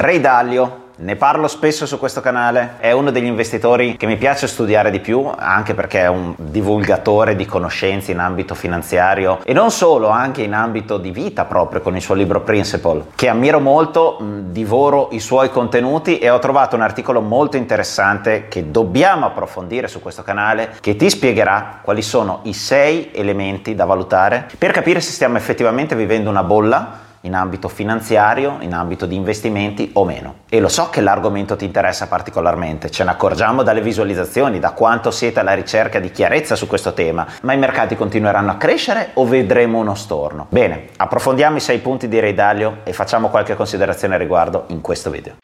Ray Dalio, ne parlo spesso su questo canale, è uno degli investitori che mi piace studiare di più, anche perché è un divulgatore di conoscenze in ambito finanziario e non solo, anche in ambito di vita proprio con il suo libro Principle, che ammiro molto, divoro i suoi contenuti e ho trovato un articolo molto interessante che dobbiamo approfondire su questo canale, che ti spiegherà quali sono i sei elementi da valutare per capire se stiamo effettivamente vivendo una bolla in ambito finanziario, in ambito di investimenti o meno. E lo so che l'argomento ti interessa particolarmente, ce ne accorgiamo dalle visualizzazioni, da quanto siete alla ricerca di chiarezza su questo tema, ma i mercati continueranno a crescere o vedremo uno storno? Bene, approfondiamo i sei punti di Ray Dalio e facciamo qualche considerazione a riguardo in questo video.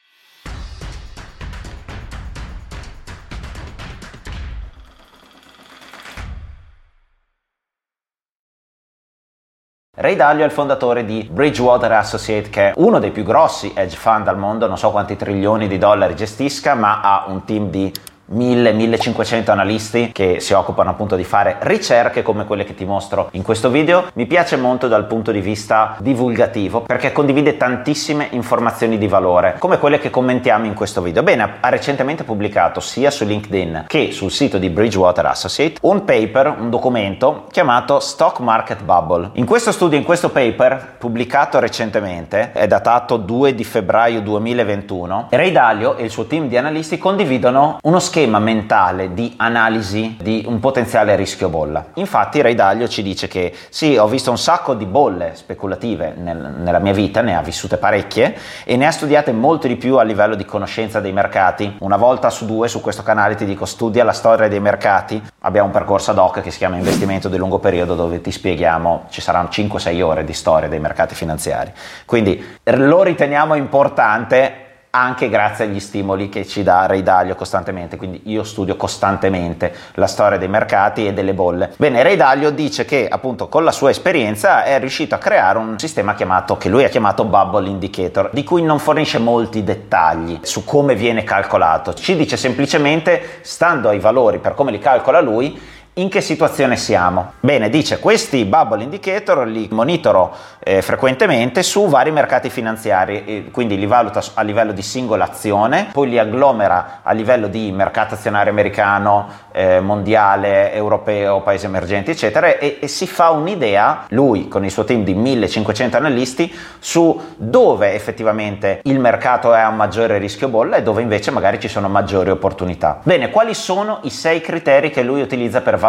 Ray Dalio è il fondatore di Bridgewater Associate, che è uno dei più grossi hedge fund al mondo, non so quanti trilioni di dollari gestisca, ma ha un team di 1000-1500 analisti che si occupano appunto di fare ricerche come quelle che ti mostro in questo video. Mi piace molto dal punto di vista divulgativo perché condivide tantissime informazioni di valore come quelle che commentiamo in questo video. Bene, ha recentemente pubblicato sia su LinkedIn che sul sito di Bridgewater Associate un paper, un documento chiamato Stock Market Bubble. In questo studio, in questo paper pubblicato recentemente, è datato 2 di febbraio 2021, Ray Dalio e il suo team di analisti condividono uno schema schema mentale di analisi di un potenziale rischio bolla. Infatti Ray Dalio ci dice che sì, ho visto un sacco di bolle speculative nel, nella mia vita, ne ha vissute parecchie e ne ha studiate molto di più a livello di conoscenza dei mercati. Una volta su due su questo canale ti dico studia la storia dei mercati. Abbiamo un percorso ad hoc che si chiama investimento di lungo periodo dove ti spieghiamo, ci saranno 5-6 ore di storia dei mercati finanziari. Quindi lo riteniamo importante anche grazie agli stimoli che ci dà Ray Dalio costantemente, quindi io studio costantemente la storia dei mercati e delle bolle. Bene, Ray Dalio dice che appunto con la sua esperienza è riuscito a creare un sistema chiamato, che lui ha chiamato Bubble Indicator, di cui non fornisce molti dettagli su come viene calcolato, ci dice semplicemente, stando ai valori per come li calcola lui, in che situazione siamo? Bene, dice questi bubble indicator li monitoro eh, frequentemente su vari mercati finanziari, quindi li valuta a livello di singola azione, poi li agglomera a livello di mercato azionario americano, eh, mondiale, europeo, paesi emergenti, eccetera, e, e si fa un'idea, lui con il suo team di 1500 analisti, su dove effettivamente il mercato è a maggiore rischio bolla e dove invece magari ci sono maggiori opportunità. Bene, quali sono i sei criteri che lui utilizza per valutare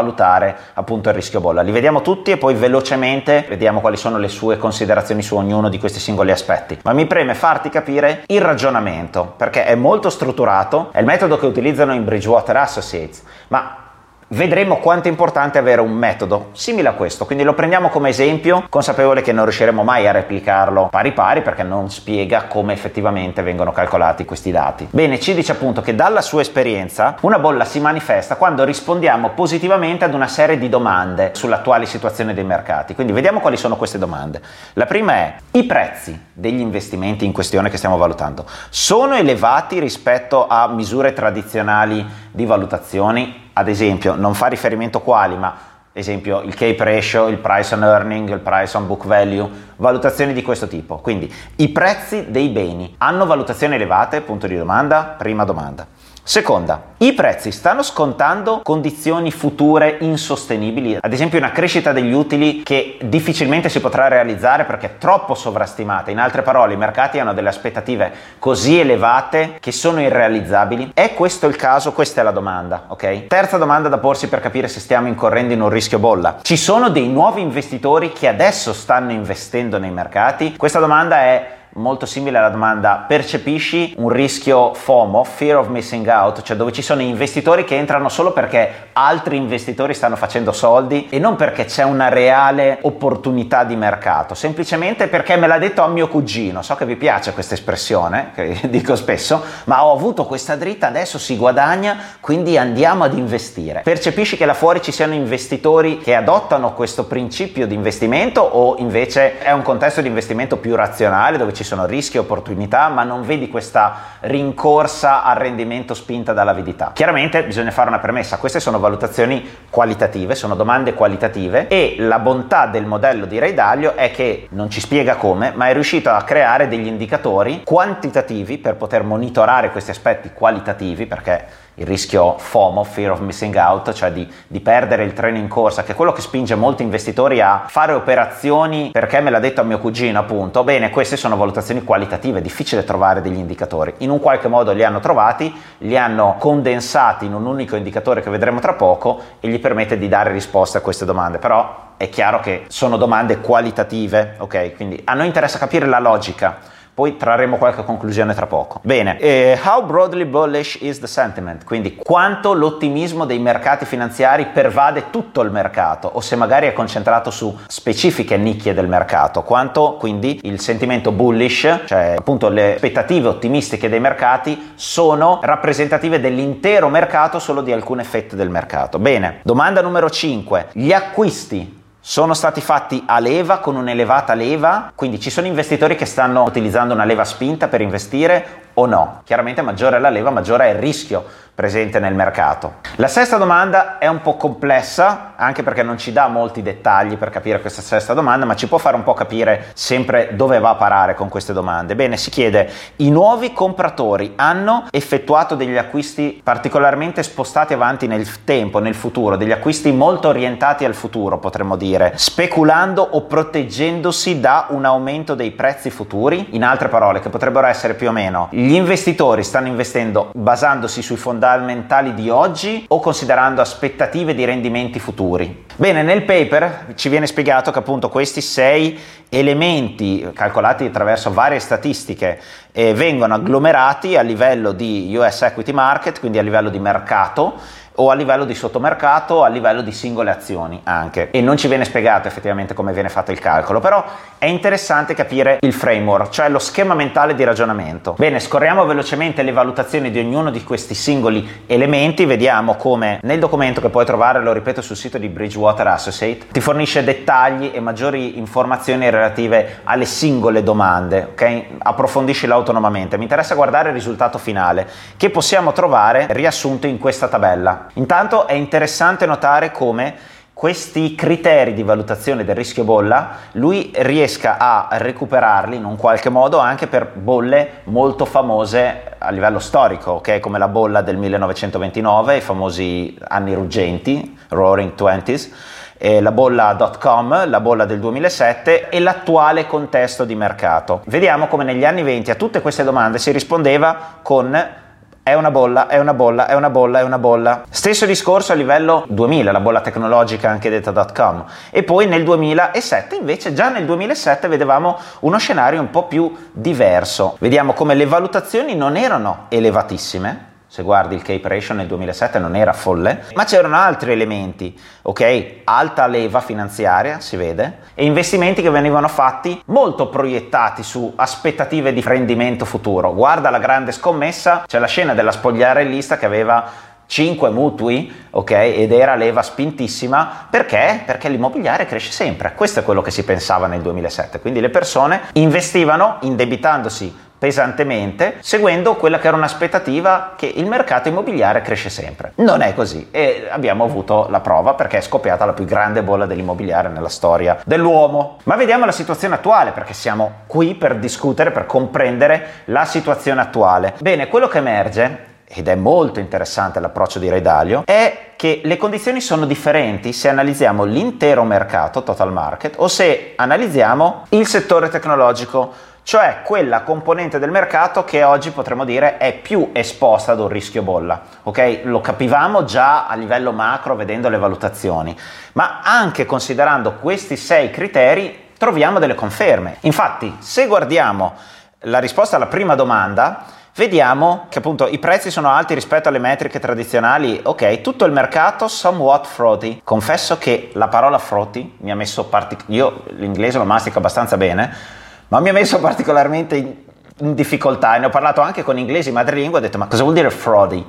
appunto il rischio bolla. Li vediamo tutti e poi velocemente vediamo quali sono le sue considerazioni su ognuno di questi singoli aspetti. Ma mi preme farti capire il ragionamento perché è molto strutturato, è il metodo che utilizzano in Bridgewater Associates, ma Vedremo quanto è importante avere un metodo simile a questo, quindi lo prendiamo come esempio, consapevole che non riusciremo mai a replicarlo pari pari perché non spiega come effettivamente vengono calcolati questi dati. Bene, ci dice appunto che dalla sua esperienza una bolla si manifesta quando rispondiamo positivamente ad una serie di domande sull'attuale situazione dei mercati. Quindi vediamo quali sono queste domande. La prima è i prezzi degli investimenti in questione che stiamo valutando sono elevati rispetto a misure tradizionali di valutazioni ad esempio, non fa riferimento quali, ma esempio il cape ratio, il price on earning, il price on book value, valutazioni di questo tipo. Quindi i prezzi dei beni hanno valutazioni elevate? Punto di domanda, prima domanda. Seconda, i prezzi stanno scontando condizioni future insostenibili, ad esempio una crescita degli utili che difficilmente si potrà realizzare perché è troppo sovrastimata. In altre parole, i mercati hanno delle aspettative così elevate che sono irrealizzabili. È questo il caso? Questa è la domanda, ok? Terza domanda da porsi per capire se stiamo incorrendo in un rischio bolla. Ci sono dei nuovi investitori che adesso stanno investendo nei mercati? Questa domanda è molto simile alla domanda percepisci un rischio FOMO, fear of missing out, cioè dove ci sono investitori che entrano solo perché altri investitori stanno facendo soldi e non perché c'è una reale opportunità di mercato, semplicemente perché me l'ha detto a mio cugino, so che vi piace questa espressione, che dico spesso, ma ho avuto questa dritta, adesso si guadagna, quindi andiamo ad investire. Percepisci che là fuori ci siano investitori che adottano questo principio di investimento o invece è un contesto di investimento più razionale dove ci sono rischi e opportunità, ma non vedi questa rincorsa al rendimento spinta dall'avidità. Chiaramente bisogna fare una premessa, queste sono valutazioni qualitative, sono domande qualitative e la bontà del modello di Ray Dalio è che non ci spiega come, ma è riuscito a creare degli indicatori quantitativi per poter monitorare questi aspetti qualitativi, perché il rischio FOMO, fear of missing out, cioè di, di, perdere il treno in corsa, che è quello che spinge molti investitori a fare operazioni perché me l'ha detto a mio cugino appunto, bene, queste sono valutazioni qualitative, è difficile trovare degli indicatori, in un qualche modo li hanno trovati, li hanno condensati in un unico indicatore che vedremo tra poco e gli permette di dare risposte a queste domande, però è chiaro che sono domande qualitative, ok? Quindi a noi interessa capire la logica poi trarremo qualche conclusione tra poco. Bene, eh, how broadly bullish is the sentiment? Quindi quanto l'ottimismo dei mercati finanziari pervade tutto il mercato o se magari è concentrato su specifiche nicchie del mercato, quanto quindi il sentimento bullish, cioè appunto le aspettative ottimistiche dei mercati sono rappresentative dell'intero mercato solo di alcune fette del mercato. Bene, domanda numero 5. Gli acquisti sono stati fatti a leva con un'elevata leva, quindi ci sono investitori che stanno utilizzando una leva spinta per investire o no? Chiaramente maggiore è la leva, maggiore è il rischio presente nel mercato. La sesta domanda è un po' complessa, anche perché non ci dà molti dettagli per capire questa sesta domanda, ma ci può fare un po' capire sempre dove va a parare con queste domande. Bene, si chiede, i nuovi compratori hanno effettuato degli acquisti particolarmente spostati avanti nel tempo, nel futuro, degli acquisti molto orientati al futuro, potremmo dire, speculando o proteggendosi da un aumento dei prezzi futuri? In altre parole, che potrebbero essere più o meno gli investitori stanno investendo basandosi sui fondamentali di oggi o considerando aspettative di rendimenti futuri? Bene, nel paper ci viene spiegato che appunto questi sei elementi calcolati attraverso varie statistiche eh, vengono agglomerati a livello di US equity market, quindi a livello di mercato o a livello di sottomercato o a livello di singole azioni anche. E non ci viene spiegato effettivamente come viene fatto il calcolo però è interessante capire il framework cioè lo schema mentale di ragionamento. Bene scorriamo velocemente le valutazioni di ognuno di questi singoli elementi vediamo come nel documento che puoi trovare lo ripeto sul sito di Bridgewater Associate ti fornisce dettagli e maggiori informazioni relative alle singole domande ok? Approfondiscila autonomamente mi interessa guardare il risultato finale che possiamo trovare riassunto in questa tabella Intanto è interessante notare come questi criteri di valutazione del rischio bolla lui riesca a recuperarli in un qualche modo anche per bolle molto famose a livello storico, okay? come la bolla del 1929, i famosi anni ruggenti, Roaring Twenties, la bolla.com, la bolla del 2007 e l'attuale contesto di mercato. Vediamo come negli anni 20 a tutte queste domande si rispondeva con è una bolla, è una bolla, è una bolla, è una bolla. Stesso discorso a livello 2000, la bolla tecnologica anche detta.com. E poi nel 2007 invece, già nel 2007 vedevamo uno scenario un po' più diverso. Vediamo come le valutazioni non erano elevatissime, se guardi il Cape Ratio nel 2007 non era folle, ma c'erano altri elementi, ok? Alta leva finanziaria, si vede, e investimenti che venivano fatti molto proiettati su aspettative di rendimento futuro. Guarda la grande scommessa, c'è la scena della spogliarellista che aveva 5 mutui, ok? Ed era leva spintissima perché? Perché l'immobiliare cresce sempre. Questo è quello che si pensava nel 2007. Quindi le persone investivano indebitandosi pesantemente, seguendo quella che era un'aspettativa che il mercato immobiliare cresce sempre. Non è così e abbiamo avuto la prova perché è scoppiata la più grande bolla dell'immobiliare nella storia dell'uomo. Ma vediamo la situazione attuale perché siamo qui per discutere, per comprendere la situazione attuale. Bene, quello che emerge ed è molto interessante l'approccio di Ray Dalio, è che le condizioni sono differenti se analizziamo l'intero mercato, total market, o se analizziamo il settore tecnologico, cioè quella componente del mercato che oggi potremmo dire è più esposta ad un rischio bolla. Ok? Lo capivamo già a livello macro vedendo le valutazioni, ma anche considerando questi sei criteri troviamo delle conferme. Infatti, se guardiamo la risposta alla prima domanda, vediamo che appunto i prezzi sono alti rispetto alle metriche tradizionali. Ok, tutto il mercato somewhat frothy. Confesso che la parola frothy mi ha messo partic- io l'inglese lo mastico abbastanza bene, ma mi ha messo particolarmente in, in difficoltà e ne ho parlato anche con inglesi madrelingua, ho detto "Ma cosa vuol dire frothy?"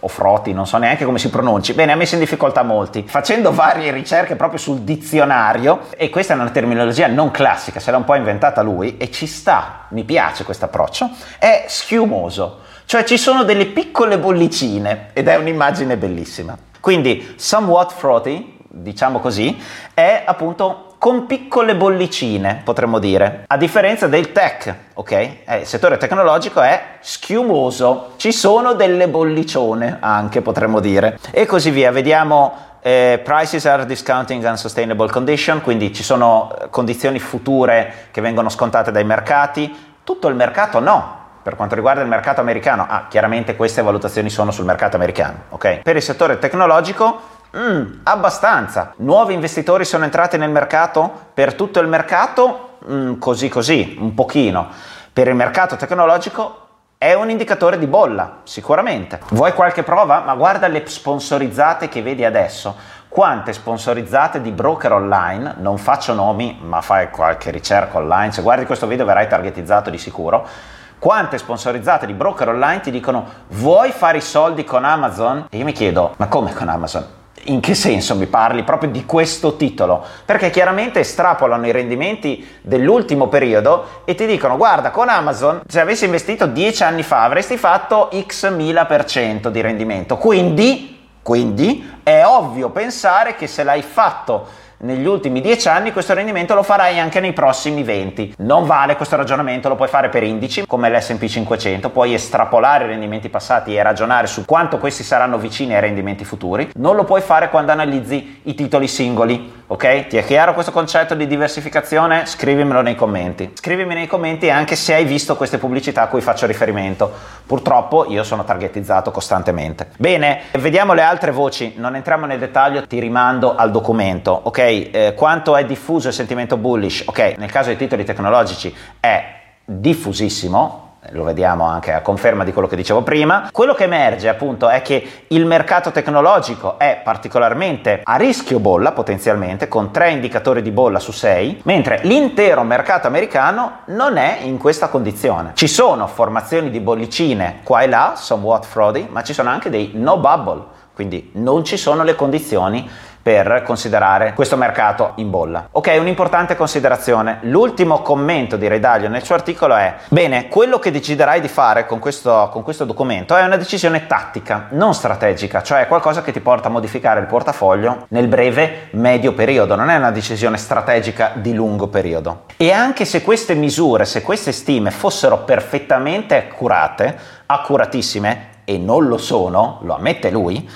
o froti, non so neanche come si pronunci. Bene, ha messo in difficoltà molti. Facendo varie ricerche proprio sul dizionario, e questa è una terminologia non classica, se l'ha un po' inventata lui, e ci sta, mi piace questo approccio, è schiumoso. Cioè ci sono delle piccole bollicine ed è un'immagine bellissima. Quindi somewhat frothy, diciamo così, è appunto con piccole bollicine, potremmo dire, a differenza del tech, ok? Eh, il settore tecnologico è schiumoso, ci sono delle bollicione anche, potremmo dire. E così via, vediamo eh, prices are discounting unsustainable condition, quindi ci sono eh, condizioni future che vengono scontate dai mercati, tutto il mercato no, per quanto riguarda il mercato americano, ah, chiaramente queste valutazioni sono sul mercato americano, ok? Per il settore tecnologico Mm, abbastanza. Nuovi investitori sono entrati nel mercato? Per tutto il mercato? Mm, così così, un pochino. Per il mercato tecnologico è un indicatore di bolla, sicuramente. Vuoi qualche prova? Ma guarda le sponsorizzate che vedi adesso. Quante sponsorizzate di broker online, non faccio nomi, ma fai qualche ricerca online, se guardi questo video verrai targetizzato di sicuro. Quante sponsorizzate di broker online ti dicono vuoi fare i soldi con Amazon? E io mi chiedo, ma come con Amazon? In che senso mi parli proprio di questo titolo? Perché chiaramente estrapolano i rendimenti dell'ultimo periodo e ti dicono guarda con Amazon se avessi investito 10 anni fa avresti fatto x mila per cento di rendimento. Quindi, quindi è ovvio pensare che se l'hai fatto negli ultimi 10 anni questo rendimento lo farai anche nei prossimi 20. Non vale questo ragionamento, lo puoi fare per indici come l'SP 500, puoi estrapolare i rendimenti passati e ragionare su quanto questi saranno vicini ai rendimenti futuri. Non lo puoi fare quando analizzi i titoli singoli. Ok? Ti è chiaro questo concetto di diversificazione? Scrivimelo nei commenti. Scrivimi nei commenti anche se hai visto queste pubblicità a cui faccio riferimento. Purtroppo io sono targetizzato costantemente. Bene, vediamo le altre voci. Non entriamo nel dettaglio, ti rimando al documento. Ok? Eh, quanto è diffuso il sentimento bullish? Ok, nel caso dei titoli tecnologici è diffusissimo, lo vediamo anche a conferma di quello che dicevo prima. Quello che emerge appunto è che il mercato tecnologico è particolarmente a rischio bolla potenzialmente, con tre indicatori di bolla su sei, mentre l'intero mercato americano non è in questa condizione. Ci sono formazioni di bollicine qua e là, somewhat fraudy, ma ci sono anche dei no bubble, quindi non ci sono le condizioni per considerare questo mercato in bolla. Ok, un'importante considerazione. L'ultimo commento di Redaglio nel suo articolo è: bene, quello che deciderai di fare con questo, con questo documento è una decisione tattica, non strategica, cioè qualcosa che ti porta a modificare il portafoglio nel breve medio periodo, non è una decisione strategica di lungo periodo. E anche se queste misure, se queste stime fossero perfettamente accurate, accuratissime, e non lo sono, lo ammette lui,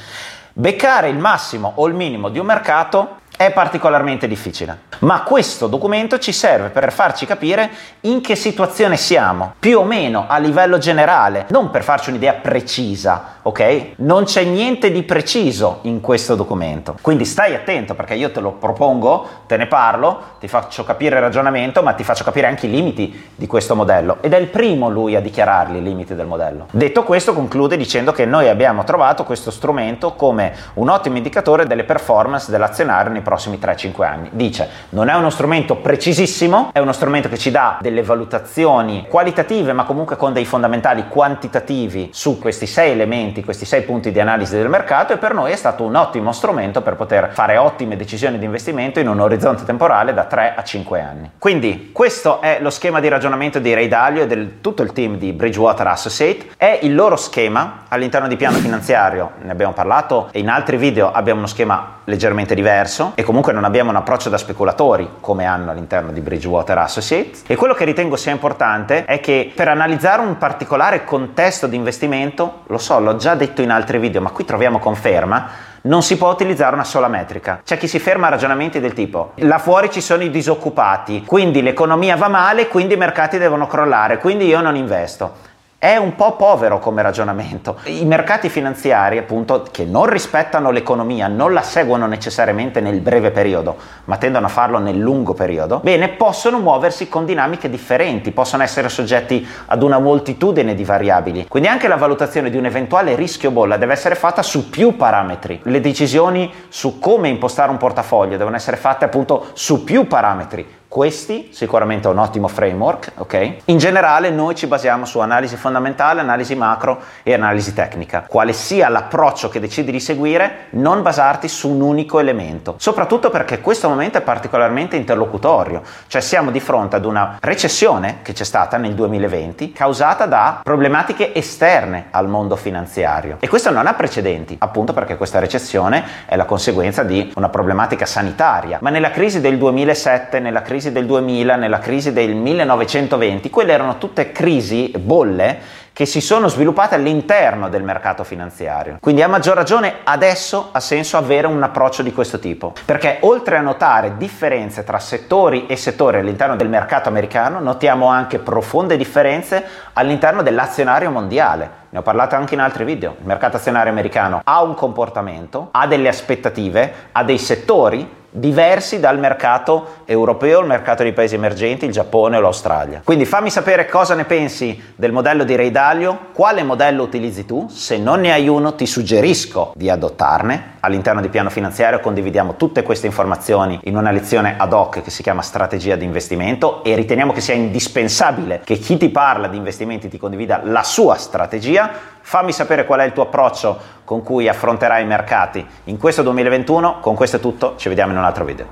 Beccare il massimo o il minimo di un mercato è particolarmente difficile. Ma questo documento ci serve per farci capire in che situazione siamo, più o meno a livello generale, non per farci un'idea precisa, ok? Non c'è niente di preciso in questo documento. Quindi stai attento perché io te lo propongo, te ne parlo, ti faccio capire il ragionamento, ma ti faccio capire anche i limiti di questo modello. Ed è il primo lui a dichiararli i limiti del modello. Detto questo, conclude dicendo che noi abbiamo trovato questo strumento come un ottimo indicatore delle performance dell'azionario nei prossimi 3-5 anni. Dice, non è uno strumento precisissimo, è uno strumento che ci dà delle valutazioni qualitative, ma comunque con dei fondamentali quantitativi su questi sei elementi, questi sei punti di analisi del mercato e per noi è stato un ottimo strumento per poter fare ottime decisioni di investimento in un orizzonte temporale da 3 a 5 anni. Quindi questo è lo schema di ragionamento di Ray Dalio e di tutto il team di Bridgewater Associate, è il loro schema all'interno di piano finanziario, ne abbiamo parlato e in altri video abbiamo uno schema leggermente diverso e comunque non abbiamo un approccio da speculatori come hanno all'interno di Bridgewater Associates. E quello che ritengo sia importante è che per analizzare un particolare contesto di investimento, lo so, l'ho già detto in altri video, ma qui troviamo conferma, non si può utilizzare una sola metrica. C'è chi si ferma a ragionamenti del tipo là fuori ci sono i disoccupati, quindi l'economia va male, quindi i mercati devono crollare, quindi io non investo. È un po' povero come ragionamento. I mercati finanziari, appunto, che non rispettano l'economia, non la seguono necessariamente nel breve periodo, ma tendono a farlo nel lungo periodo, bene, possono muoversi con dinamiche differenti, possono essere soggetti ad una moltitudine di variabili. Quindi anche la valutazione di un eventuale rischio bolla deve essere fatta su più parametri. Le decisioni su come impostare un portafoglio devono essere fatte appunto su più parametri questi sicuramente è un ottimo framework, ok? In generale noi ci basiamo su analisi fondamentale, analisi macro e analisi tecnica. Quale sia l'approccio che decidi di seguire, non basarti su un unico elemento, soprattutto perché questo momento è particolarmente interlocutorio, cioè siamo di fronte ad una recessione che c'è stata nel 2020 causata da problematiche esterne al mondo finanziario e questo non ha precedenti, appunto perché questa recessione è la conseguenza di una problematica sanitaria, ma nella crisi del 2007, nella crisi crisi del 2000, nella crisi del 1920, quelle erano tutte crisi, bolle, che si sono sviluppate all'interno del mercato finanziario. Quindi a maggior ragione adesso ha senso avere un approccio di questo tipo, perché oltre a notare differenze tra settori e settori all'interno del mercato americano, notiamo anche profonde differenze all'interno dell'azionario mondiale. Ne ho parlato anche in altri video. Il mercato azionario americano ha un comportamento, ha delle aspettative, ha dei settori diversi dal mercato europeo, il mercato dei paesi emergenti, il Giappone o l'Australia. Quindi fammi sapere cosa ne pensi del modello di Ray Dalio, quale modello utilizzi tu, se non ne hai uno ti suggerisco di adottarne. All'interno di Piano Finanziario condividiamo tutte queste informazioni in una lezione ad hoc che si chiama Strategia di investimento e riteniamo che sia indispensabile che chi ti parla di investimenti ti condivida la sua strategia. Fammi sapere qual è il tuo approccio con cui affronterai i mercati in questo 2021. Con questo è tutto, ci vediamo in un altro video.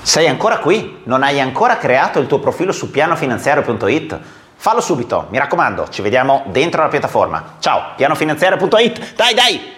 Sei ancora qui? Non hai ancora creato il tuo profilo su pianofinanziario.it? Fallo subito, mi raccomando, ci vediamo dentro la piattaforma. Ciao, pianofinanziario.it. Dai, dai!